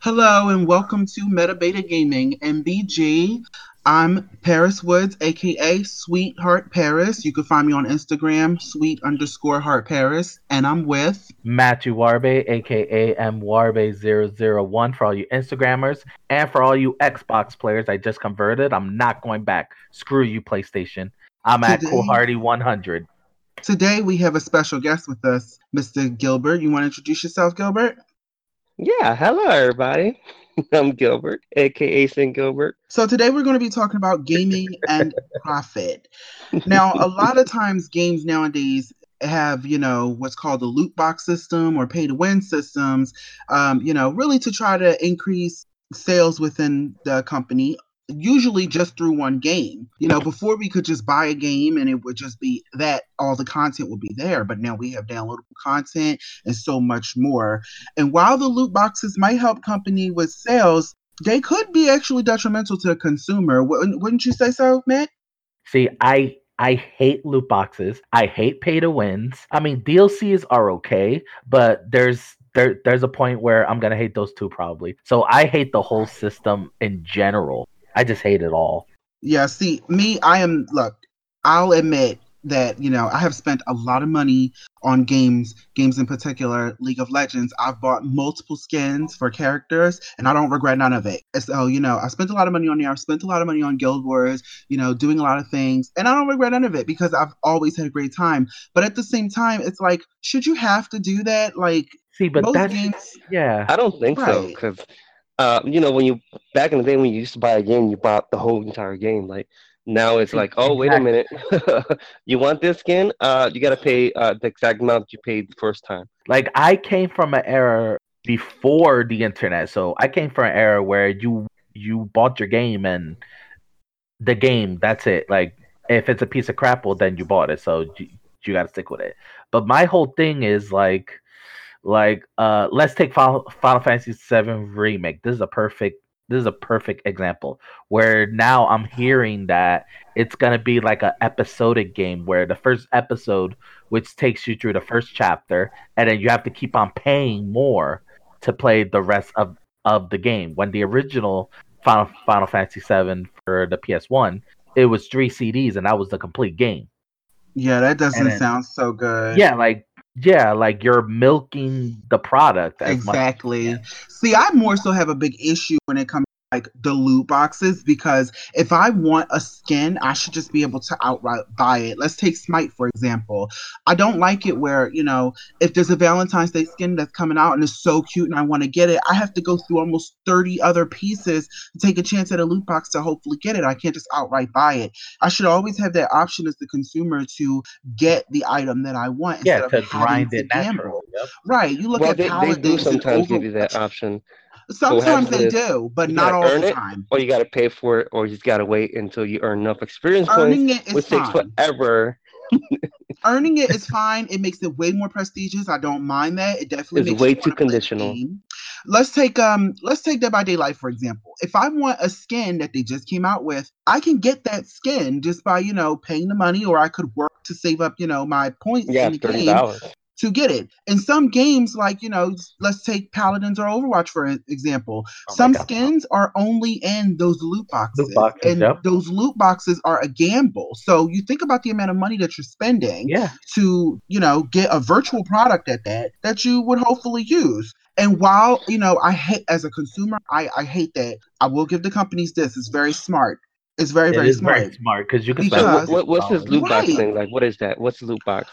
Hello and welcome to Meta Beta Gaming MBG. I'm Paris Woods, aka Sweetheart Paris. You can find me on Instagram, sweet underscore heart Paris, and I'm with Matthew Warbe, aka M Warbe001 for all you Instagrammers and for all you Xbox players. I just converted. I'm not going back. Screw you, PlayStation. I'm at Today- Cool Hardy 100. Today we have a special guest with us, Mr. Gilbert. You want to introduce yourself, Gilbert? Yeah, hello everybody. I'm Gilbert, aka St. Gilbert. So today we're going to be talking about gaming and profit. Now, a lot of times games nowadays have, you know, what's called the loot box system or pay to win systems, um, you know, really to try to increase sales within the company. Usually just through one game. You know, before we could just buy a game and it would just be that all the content would be there. But now we have downloadable content and so much more. And while the loot boxes might help company with sales, they could be actually detrimental to the consumer. Wouldn't, you say so, Matt? See, I I hate loot boxes. I hate pay to wins. I mean, DLCs are okay, but there's there there's a point where I'm gonna hate those two probably. So I hate the whole system in general. I just hate it all. Yeah, see, me, I am, look, I'll admit that, you know, I have spent a lot of money on games, games in particular, League of Legends. I've bought multiple skins for characters and I don't regret none of it. So, you know, I spent a lot of money on there. I've spent a lot of money on Guild Wars, you know, doing a lot of things. And I don't regret none of it because I've always had a great time. But at the same time, it's like, should you have to do that? Like, See, but most that's games, yeah. I don't think so, because uh, you know, when you back in the day when you used to buy a game, you bought the whole entire game. Like now it's like, oh wait a minute, you want this skin? Uh, you gotta pay uh the exact amount you paid the first time. like I came from an era before the internet, so I came from an era where you you bought your game and the game that's it. Like if it's a piece of crap, well then you bought it, so you, you got to stick with it. But my whole thing is like like uh let's take Final, Final Fantasy VII remake. This is a perfect this is a perfect example where now I'm hearing that it's gonna be like an episodic game where the first episode, which takes you through the first chapter, and then you have to keep on paying more to play the rest of of the game. When the original Final Final Fantasy VII for the PS1, it was three CDs and that was the complete game. yeah, that doesn't then- sound so good. Yeah, like yeah, like you're milking the product. Exactly. See, I more so have a big issue when it comes like the loot boxes because if I want a skin, I should just be able to outright buy it. Let's take Smite for example. I don't like it where, you know, if there's a Valentine's Day skin that's coming out and it's so cute and I want to get it, I have to go through almost 30 other pieces to take a chance at a loot box to hopefully get it. I can't just outright buy it. I should always have that option as the consumer to get the item that I want Yeah, instead to of having grind to it gamble. naturally. Yep. Right. You look well, at they, they do and sometimes give you that option, Sometimes they do, but not all the it, time. or you gotta pay for it, or you just gotta wait until you earn enough experience points, Earning it is which takes forever. Earning it is fine. It makes it way more prestigious. I don't mind that. It definitely It's makes way too wanna play the conditional. Let's take um let's take Dead by Daylight for example. If I want a skin that they just came out with, I can get that skin just by, you know, paying the money or I could work to save up, you know, my points Yeah, in the game dollars. To get it. In some games, like you know, let's take Paladins or Overwatch for example. Oh some God. skins are only in those loot boxes, Loot boxes, and yep. those loot boxes are a gamble. So you think about the amount of money that you're spending Yeah. to, you know, get a virtual product at that that you would hopefully use. And while you know, I hate as a consumer, I I hate that. I will give the companies this. It's very smart. It's very It very is smart. very smart because you can Because- spend What, what, what's this loot box Right. thing? Like, what is that? What's the loot box?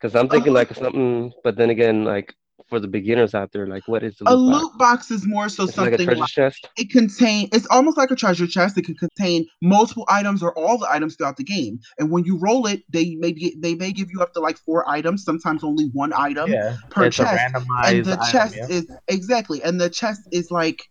Because I'm thinking like something, but then again, like for the beginners out there, like what is A loot box? loot box is more so It's like a something treasure like chest. it contain it's almost like a treasure chest it can contain multiple items or all the items throughout the game and when you roll it they may be, they may give you up to like four items sometimes only one item yeah, per it's a chest randomized and the item, chest yeah. is exactly and the chest is like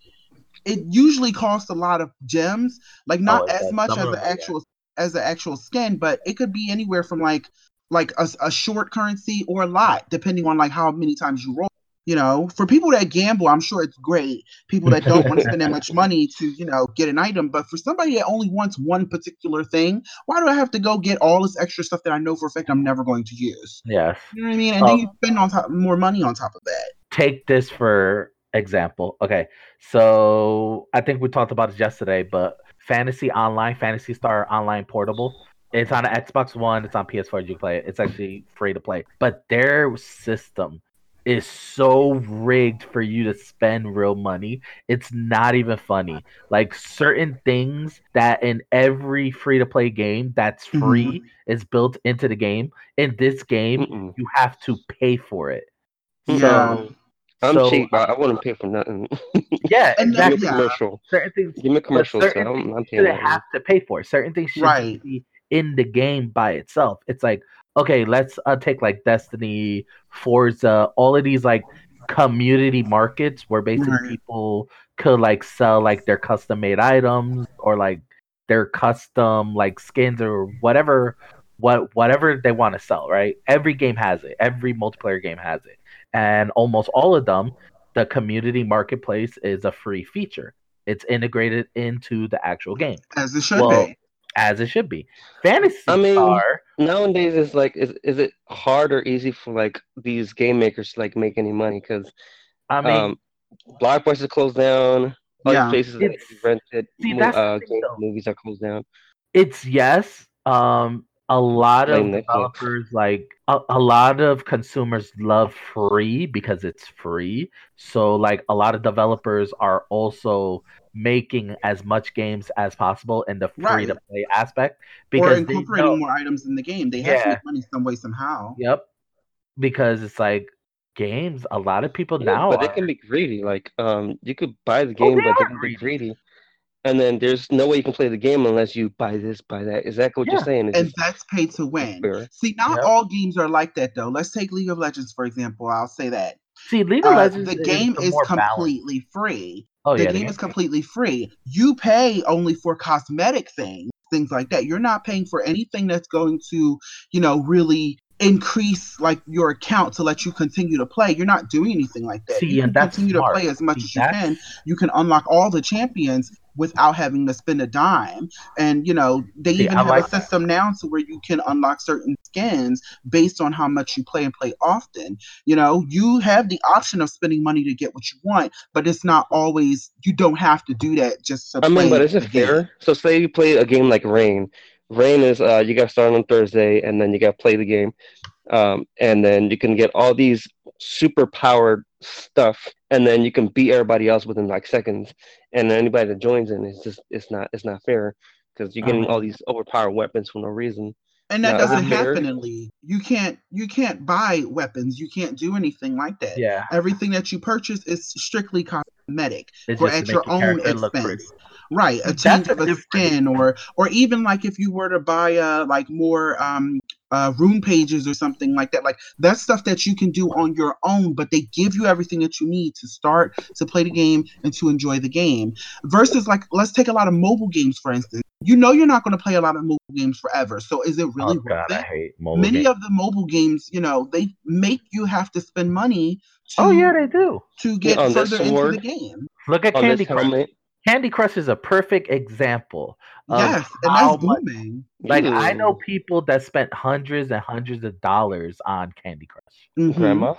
it usually costs a lot of gems like oh, not Oh, as much as the them, yeah. actual as the actual skin but it could be anywhere from like like a, a short currency or a lot depending on like how many times you roll you know for people that gamble i'm sure it's great people that don't want to spend that much money to you know get an item but for somebody that only wants one particular thing why do i have to go get all this extra stuff that i know for a fact i'm never going to use Yes. you know what i mean and Oh. then you spend on top more money on top of that Take this for example. Okay, so I think we talked about it yesterday, but Fantasy Online, Phantasy Star Online Portable. It's on Xbox One. It's on PS4. You can play it. It's actually free to play. But their system is so rigged for you to spend real money. It's not even funny. Like certain things that in every free to play game that's free mm-hmm. is built into the game. In this game, Mm-mm. you have to pay for it. Yeah. So, I'm so, cheap, but I wouldn't pay for nothing. yeah, exactly. Give me a commercial. Certain things, Give me a commercial. Certain so I'm, I'm paying have to pay for. Certain things should right. be in the game by itself. It's like, okay, let's uh, take like Destiny, Forza, all of these like community markets where basically right. people could like sell like their custom made items or like their custom like skins or whatever what whatever they want to sell, right? Every game has it. Every multiplayer game has it. And almost all of them, the community marketplace is a free feature. It's integrated into the actual game. As it should well, be as it should be. Fantasy I mean, Star, nowadays it's like is is it hard or easy for like these game makers to like make any money? Because I mean, um, blockbusters closed down. All yeah, places that rented see, uh, game, movies are closed down. It's yes. Um, a lot of developers like a, a, lot of consumers love free because it's free so like a lot of developers are also making as much games as possible in the free to play aspect because or incorporating more items in the game they have yeah. to make money some way somehow yep because it's like games a lot of people yeah, now but are... they can be greedy like um you could buy the oh, game oh, but they can greedy. be greedy and then there's no way you can play the game unless you buy this, buy that. Is that what yeah. you're saying? and that's pay to win. See, not yep. all games are like that though. Let's take League of Legends for example. I'll say that. See, League of uh, Legends, the game is, is completely balanced. free. Oh, the yeah, game the is completely free. You pay only for cosmetic things, things like that. You're not paying for anything that's going to, you know, really increase like your account to let you continue to play. You're not doing anything like that. See, you can continue smart. to play as much See, as you can. You can unlock all the champions without having to spend a dime. And you know, they See, even I have like a system that. now to where you can unlock certain skins based on how much you play and play often. You know, you have the option of spending money to get what you want, but it's not always you don't have to do that just to I mean, but is it fair? So say you play a game like Rain Rain is uh, you got to start on Thursday, and then you got to play the game, um, and then you can get all these super powered stuff, and then you can beat everybody else within like seconds. And anybody that joins in is just it's not it's not fair because you're getting uh-huh. all these overpowered weapons for no reason. And that now, doesn't happen in League. You can't you can't buy weapons. You can't do anything like that. Yeah. Everything that you purchase is strictly cosmetic it's for at your own expense right a change of a skin or or even like if you were to buy a like more um uh, rune pages or something like that. Like that's stuff that you can do on your own, but they give you everything that you need to start to play the game and to enjoy the game. Versus like let's take a lot of mobile games for instance. You know you're not going to play a lot of mobile games forever, so is it really oh, God, worth it? Many games. of the mobile games, you know, they make you have to spend money. To, oh yeah, they do to get yeah, further into the game. Look at Candy Crush. Candy Crush is a perfect example. yes, and that's booming. Like Ew. I know people that spent hundreds and hundreds of dollars on Candy Crush. Mm-hmm. Grandma.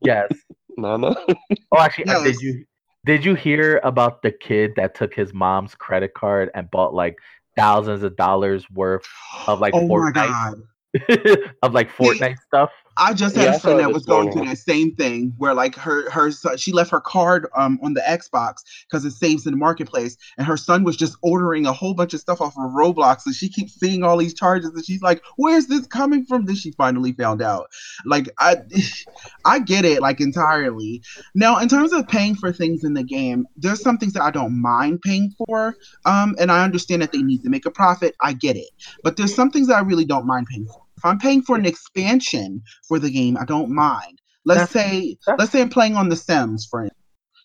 yes. Mama. oh, actually, yes. did you did you hear about the kid that took his mom's credit card and bought like thousands of dollars worth of like oh Fortnite? of like Fortnite stuff. I just had yeah, a friend that was going through that same thing where like her her she left her card um on the Xbox because it saves in the marketplace, and her son was just ordering a whole bunch of stuff off of Roblox, and she keeps seeing all these charges, and she's like, "Where's this coming from?" Then she finally found out. Like I, I get it like entirely. Now, in terms of paying for things in the game, there's some things that I don't mind paying for, um, and I understand that they need to make a profit. I get it, but there's some things that I really don't mind paying for. If I'm paying for an expansion for the game, I don't mind. Let's that's, say that's, let's say I'm playing on The Sims, for instance.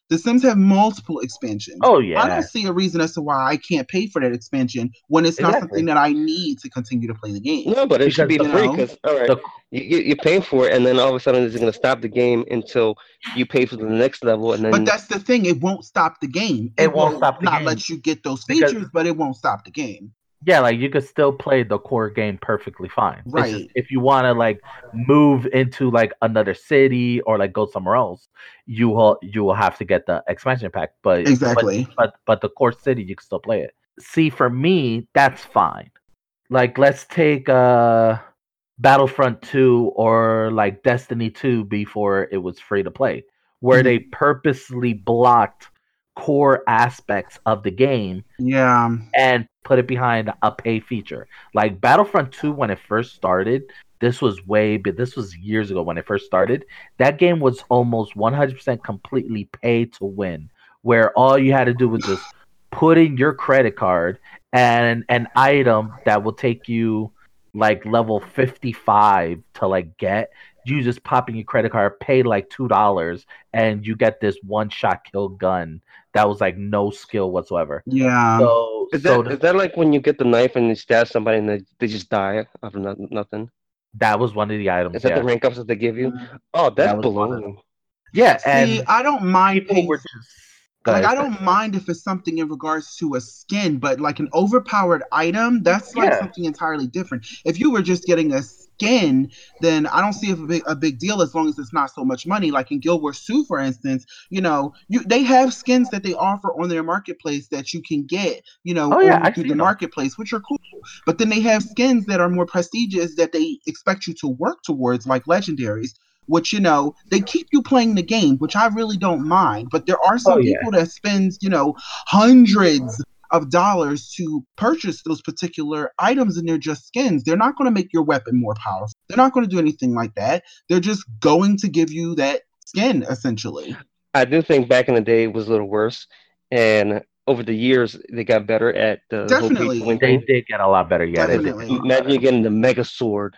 The Sims have multiple expansions. Oh yeah. I don't see a reason as to why I can't pay for that expansion when it's exactly. not something that I need to continue to play the game. No, but it because, should be free because all right, the, you, you're paying for it, and then all of a sudden it's going to stop the game until you pay for the next level, and then. But that's the thing; it won't stop the game. It, it won't stop. not game. Not let you get those features, because, but it won't stop the game Yeah, like you could still play the core game perfectly fine. It's just Right. if you want to like move into like another city or like go somewhere else, you will you will have to get the expansion pack. But but- Exactly. but but the core city you can still play it. See, for me, that's fine. Like let's take uh Battlefront 2 or like Destiny 2 before it was free to play, where Mhm. they purposely blocked core aspects of the game Yeah. and put it behind a pay feature. Like Battlefront 2 when it first started, this was way but this was years ago when it first started. That game was almost 100% completely pay to win, where all you had to do was just put in your credit card and an item that will take you like level 55 to like get you just pop in your credit card pay like two dollars and you get this one shot kill gun that was like no skill whatsoever Yeah. so Is so that, the- is that like when you get the knife and you stab somebody and they, they just die of no- nothing? that was one of the items Is that yeah. the rank ups that they give you? Oh, that's That was one baloney. yeah See, and I don't mind people paying were for just Go like. I don't mind if it's something in regards to a skin, but like an overpowered item, that's like Yeah. something entirely different. If you were just getting a skin, then I don't see a big, a big deal as long as it's not so much money. Like in Guild Wars 2, for instance, you know, you they have skins that they offer on their marketplace that you can get, you know, Oh, yeah, through the them. marketplace, which are cool. But then they have skins that are more prestigious that they expect you to work towards, like legendaries which you know they keep you playing the game, which I really don't mind. But there are some Oh, yeah. people that spend you know hundreds of dollars to purchase those particular items, and they're just skins. They're not going to make your weapon more powerful. They're not going to do anything like that. They're just going to give you that skin essentially. I do think back in the day it was a little worse, and over the years they got better at the whole Definitely. pay-to-win they did get a lot better yeah they did Definitely. get Imagine you getting the Mega Sword,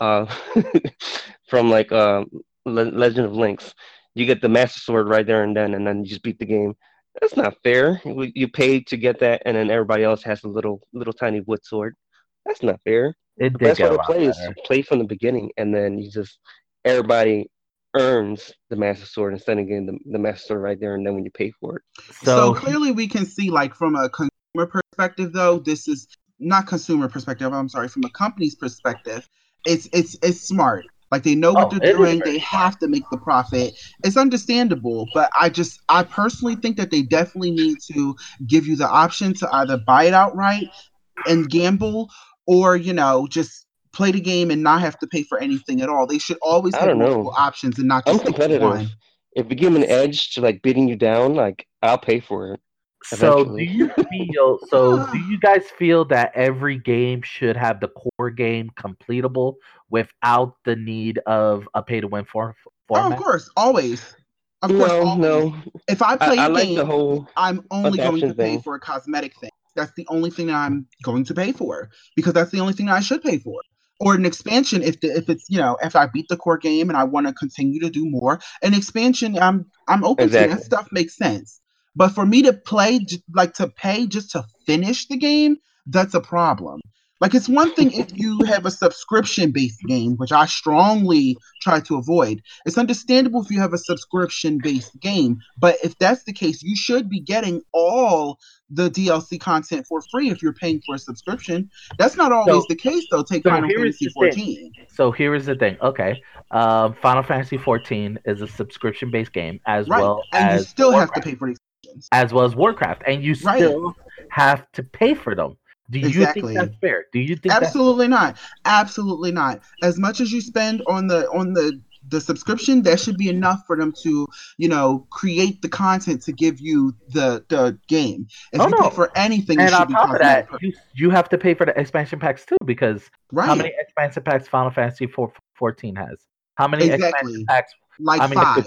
uh, from like uh, Le- Legend of Links. You get the Master Sword right there and then, and then you just beat the game. That's not fair. You you paid to get that, and then everybody else has a little little tiny wood sword. That's not fair. it The did best get way a to play is better. to play from the beginning, and then you just everybody earns the Master Sword instead of getting the, the Master Sword right there and then when you pay for it. So, so, clearly, we can see, like, from a consumer perspective, though, this is not consumer perspective. I'm sorry, from a company's perspective, it's it's it's smart. Like they know what Oh, they're doing. They have to make the profit. It's understandable, but I just I personally think that they definitely need to give you the option to either buy it outright and gamble, or you know just play the game and not have to pay for anything at all. They should always have know. multiple options and not just I'm to one. competitive. If you give an edge to like beating you down, like I'll pay for it. So do you feel so do you guys feel that every game should have the core game completable without the need of a pay to win for, Oh, of course, always. Of course, no, always. no. If I I, play I a like game, the whole. I'm only going to adaption pay thing. for a cosmetic thing. That's the only thing that I'm going to pay for because that's the only thing that I should pay for. Or an expansion if the if it's you know if I beat the core game and I want to continue to do more, an expansion I'm I'm open to that stuff makes sense. But for me to play like to pay just to finish the game, that's a problem. Like it's one thing if you have a subscription based game, which I strongly try to avoid. It's understandable if you have a subscription based game, but if that's the case, you should be getting all the DLC content for free if you're paying for a subscription. That's not always So- the case though. Take so Final Fantasy the thing. 14. so here is the thing okay um final fantasy 14 is a subscription based game as Right. well and as you still have to pay for these as well as warcraft and you Right. still have to pay for them do you Exactly. think that's fair do you think Absolutely not. Absolutely not. As much as you spend on the on the the subscription, that should be enough for them to, you know, create the content to give you the the game. If Oh, you no. pay for anything, and on top of that you, you have to pay for the expansion packs too because right? how many expansion packs final fantasy 4, 14 has how many Exactly. expansion packs like I mean, five,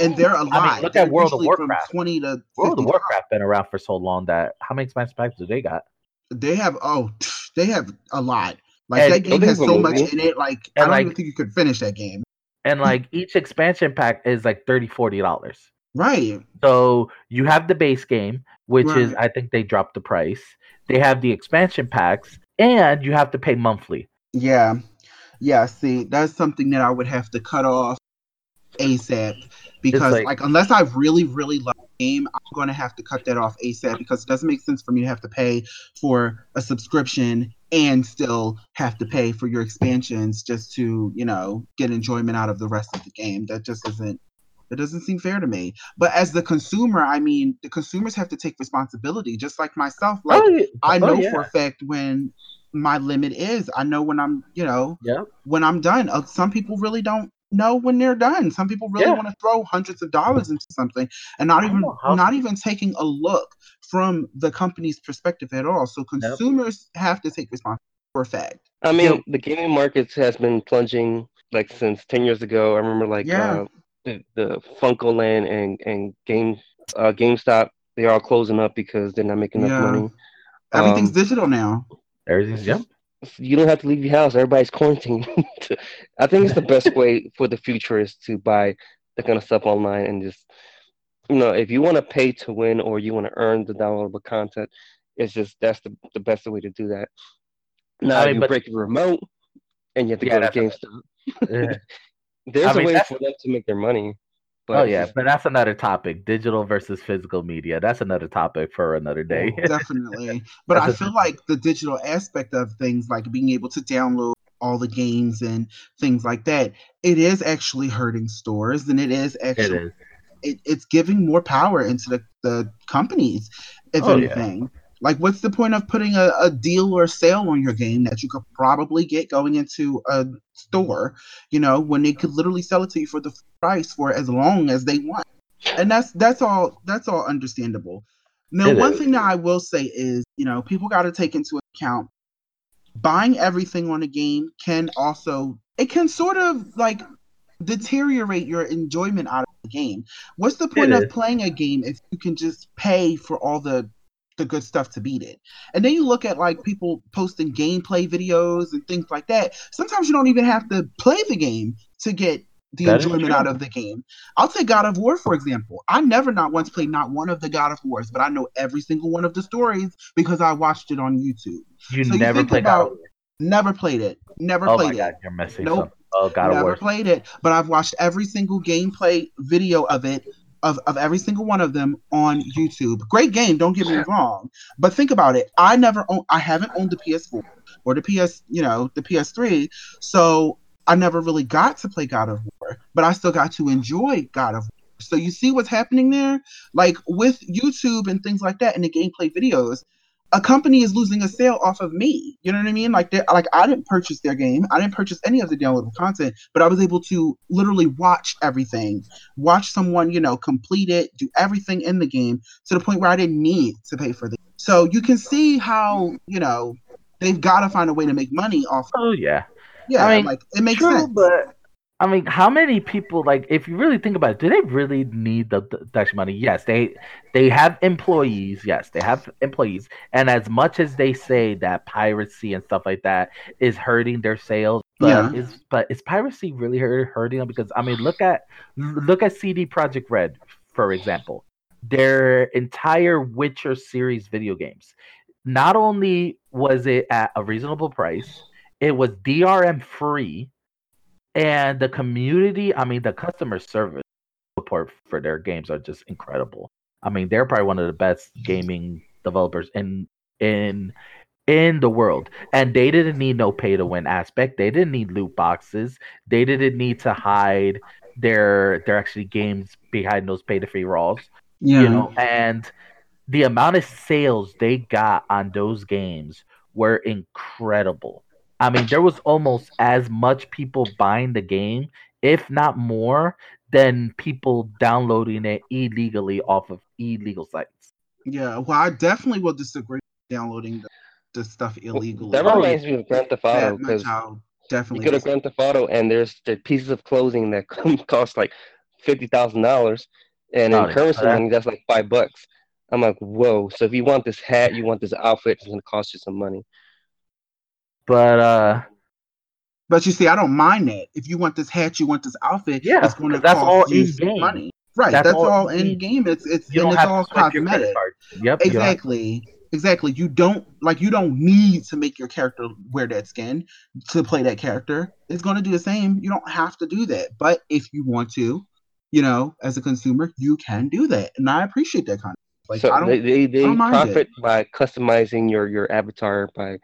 and they're a lot. look They're at World of Warcraft. Twenty to world of warcraft been around for so long that how many expansion packs do they got They have oh, they have a lot. Like And- that game has so much in it. Like I don't like- even think you could finish that game. and like each expansion pack is like 30 40 dollars Right. so you have the base game which is i think they dropped the price they have the expansion packs and you have to pay monthly Yeah. Yeah. See, that's something that I would have to cut off ASAP because, like- like, unless I really, really love the game, I'm going to have to cut that off ASAP because it doesn't make sense for me to have to pay for a subscription and still have to pay for your expansions just to, you know, get enjoyment out of the rest of the game. That just doesn't that doesn't seem fair to me. But as the consumer, I mean, the consumers have to take responsibility, just like myself. Like Oh, yeah. I Oh, know yeah. for a fact when my limit is. I know when I'm, you know, Yep. when I'm done. Uh, some people really don't know when they're done. Some people really Yeah. want to throw hundreds of dollars into something and not even not even taking a look from the company's perspective at all. So consumers have to take responsibility for a fact. I mean, Yep. the gaming market has been plunging like since ten years ago. I remember like Yeah. uh, the the FuncoLand and and Game uh, GameStop. They're all closing up because they're not making enough Yeah. money. Everything's Um, digital now. Everything's yep. You don't have to leave your house. Everybody's quarantined. I think it's the best way for the future is to buy that kind of stuff online and just you know if you want to pay to win or you want to earn the downloadable content, it's just that's the, the best way to do that. Now I mean, you but- break your remote and you have to Yeah, go to GameStop. Yeah. There's I a mean, way for them to make their money. Oh it's yeah, just- but that's another topic. Digital versus physical media. That's another topic for another day. Oh, definitely. But I feel like the digital aspect of things, like being able to download all the games and things like that, it is actually hurting stores and it is actually is. it, it's giving more power into the, the companies, if Oh, yeah. Like, what's the point of putting a, a deal or a sale on your game that you could probably get going into a store, you know, when they could literally sell it to you for the price for as long as they want? And that's that's all that's all understandable. Now, one thing that I will say is, you know, people got to take into account buying everything on a game can also it can sort of like deteriorate your enjoyment out of the game. What's the point of playing a game if you can just pay for all the the good stuff to beat it? And then you look at like people posting gameplay videos and things like that. Sometimes you don't even have to play the game to get the That enjoyment out of the game. I'll take God of War for example. I never not once played not one of the God of Wars, but I know every single one of the stories because I watched it on YouTube. You So you never think played God about of War. Never played it. Never Oh played my it. god, you're missing Nope. something. Oh God of War. Never played it, but I've watched every single gameplay video of it, of, of every single one of them on YouTube. Great game, don't get me wrong. But think about it. I never own I haven't owned the PS4 or the PS, you know, the PS3. So I never really got to play God of War, but I still got to enjoy God of War. So you see what's happening there? Like with YouTube and things like that and the gameplay videos, a company is losing a sale off of me. You know what I mean? Like, like I didn't purchase their game. I didn't purchase any of the downloadable content, but I was able to literally watch everything, watch someone, you know, complete it, do everything in the game to the point where I didn't need to pay for it. So you can see how, you know, they've got to find a way to make money off. Oh yeah. Yeah, I mean, like it makes True, sense. but I mean, how many people like if you really think about it, do they really need the, the, extra money? Yes, they they have employees. Yes, they have employees, and as much as they say that piracy and stuff like that is hurting their sales, but Yeah. is but is piracy really hurt, hurting them? Because I mean, look at look at CD Projekt Red for example. Their entire Witcher series video games. Not only was it at a reasonable price, it was DRM free, and the community, I mean, the customer service support for their games are just incredible. I mean, they're probably one of the best gaming developers in in in the world. And they didn't need no pay to win aspect. They didn't need loot boxes. They didn't need to hide their their actually games behind those pay to free raws yeah. you know and the amount of sales they got on those games were incredible i mean there was almost as much people buying the game if not more than people downloading it illegally off of illegal sites yeah. Well, I definitely will disagree with downloading the, the stuff illegally. That Oh, reminds me of Grand Theft Auto that because I'll you definitely go to disagree. Grand Theft Auto and there's the pieces of clothing that cost like fifty thousand dollars, and Oh, in yeah. currency That- money that's like five bucks. I'm like, whoa! So if you want this hat, you want this outfit, it's gonna cost you some money. But uh But you see, I don't mind that. If you want this hat, you want this outfit, Yeah, it's going to that's cost all you in-game. money. Right, That's that's, all all, in- in game. It's it's and it's all cosmetic. yep you don't have- Exactly. Exactly. You don't like you don't need to make your character wear that skin to play that character. It's going to do the same. You don't have to do that. But if you want to, you know, as a consumer, you can do that, and I appreciate that kind of. Like, so I don't, they they, they don't mind it. profit by customizing your your avatar by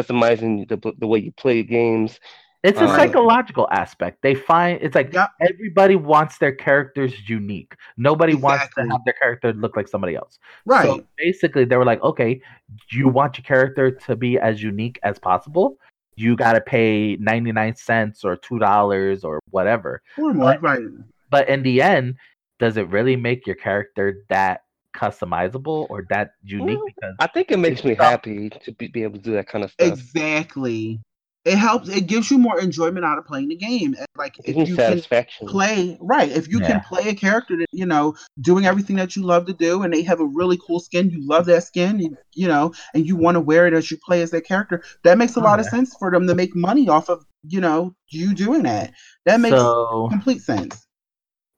customizing the the way you play games. It's a Uh, psychological aspect. They find it's like Yep. everybody wants their characters unique. Nobody wants to have their character look like somebody else. right. So basically, they were like, okay, you want your character to be as unique as possible. You got to pay 99 cents or $2 or whatever. or more, but- right. But in the end, does it really make your character that customizable or that unique? Well, Because I think it makes me It's happy to be, be able to do that kind of stuff. Exactly. It helps. It gives you more enjoyment out of playing the game. Eh, like if gives me you can play right, if you Yeah. can play a character that you know doing everything that you love to do, and they have a really cool skin, you love that skin, you, you know, and you want to wear it as you play as that character. That makes a lot of sense for them to make money off of you know you doing that. That makes so complete sense.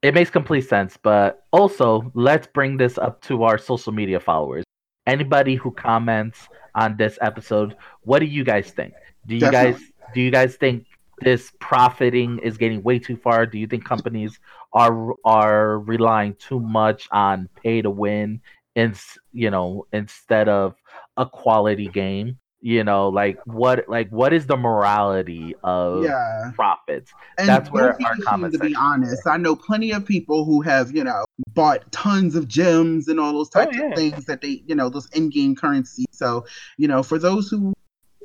It makes complete sense. But also, let's bring this up to our social media followers. Anybody who comments on this episode, what do you guys think? Do you Definitely. guys do you guys think this profiting is getting way too far? Do you think companies are are relying too much on pay to win in you know instead of a quality game? You know, like what like what is the morality of Yeah. profits? And That's where our people comment to be honest. I know plenty of people who have, you know, bought tons of gems and all those Oh, types yeah. of things that they, you know, those in-game currency. So, you know, for those who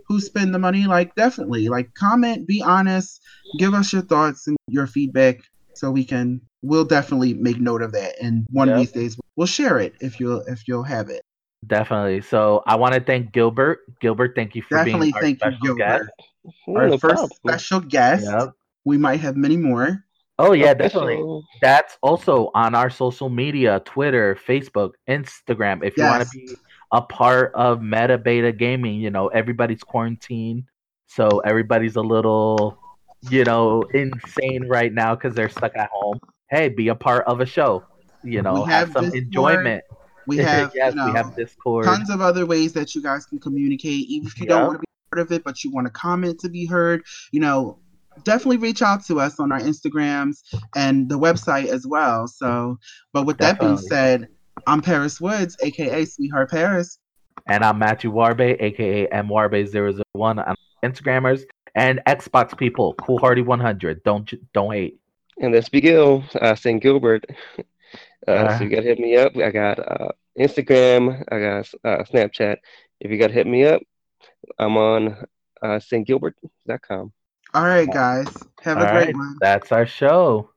who spend the money, like definitely, like comment, be honest, give us your thoughts and your feedback, so we can. We'll definitely make note of that, and one of these days we'll share it if you'll if you'll have it. Definitely. So I want to thank Gilbert. Gilbert, thank you for Definitely being our thank you, special guest. Oh, Our no first problem. special guest. Yep. We might have many more. Oh yeah, Official. definitely. That's also on our social media, Twitter, Facebook, Instagram. If you want to be a part of Meta Beta Gaming, you know, everybody's quarantined. So everybody's a little, you know, insane right now because they're stuck at home. Hey, be a part of a show. You know, We have, have some Discord. enjoyment. We have, yes, you know, we have Discord. tons of other ways that you guys can communicate even if you Yeah. don't want to be part of it but you want to comment to be heard you know definitely reach out to us on our instagrams and the website as well so but with that being said i'm paris woods aka sweetheart paris And I'm Matthew Warbe, aka MWarbe001 on Instagrammers and Xbox people, Cool Hardy 100. Don't don't hate. And that's Miguel, uh, St. Gilbert. Uh, Uh. so you gotta hit me up. I got uh, Instagram. I got uh, Snapchat. If you gotta hit me up, I'm on uh, stgilbert.com. all right guys have a great right, one that's our show.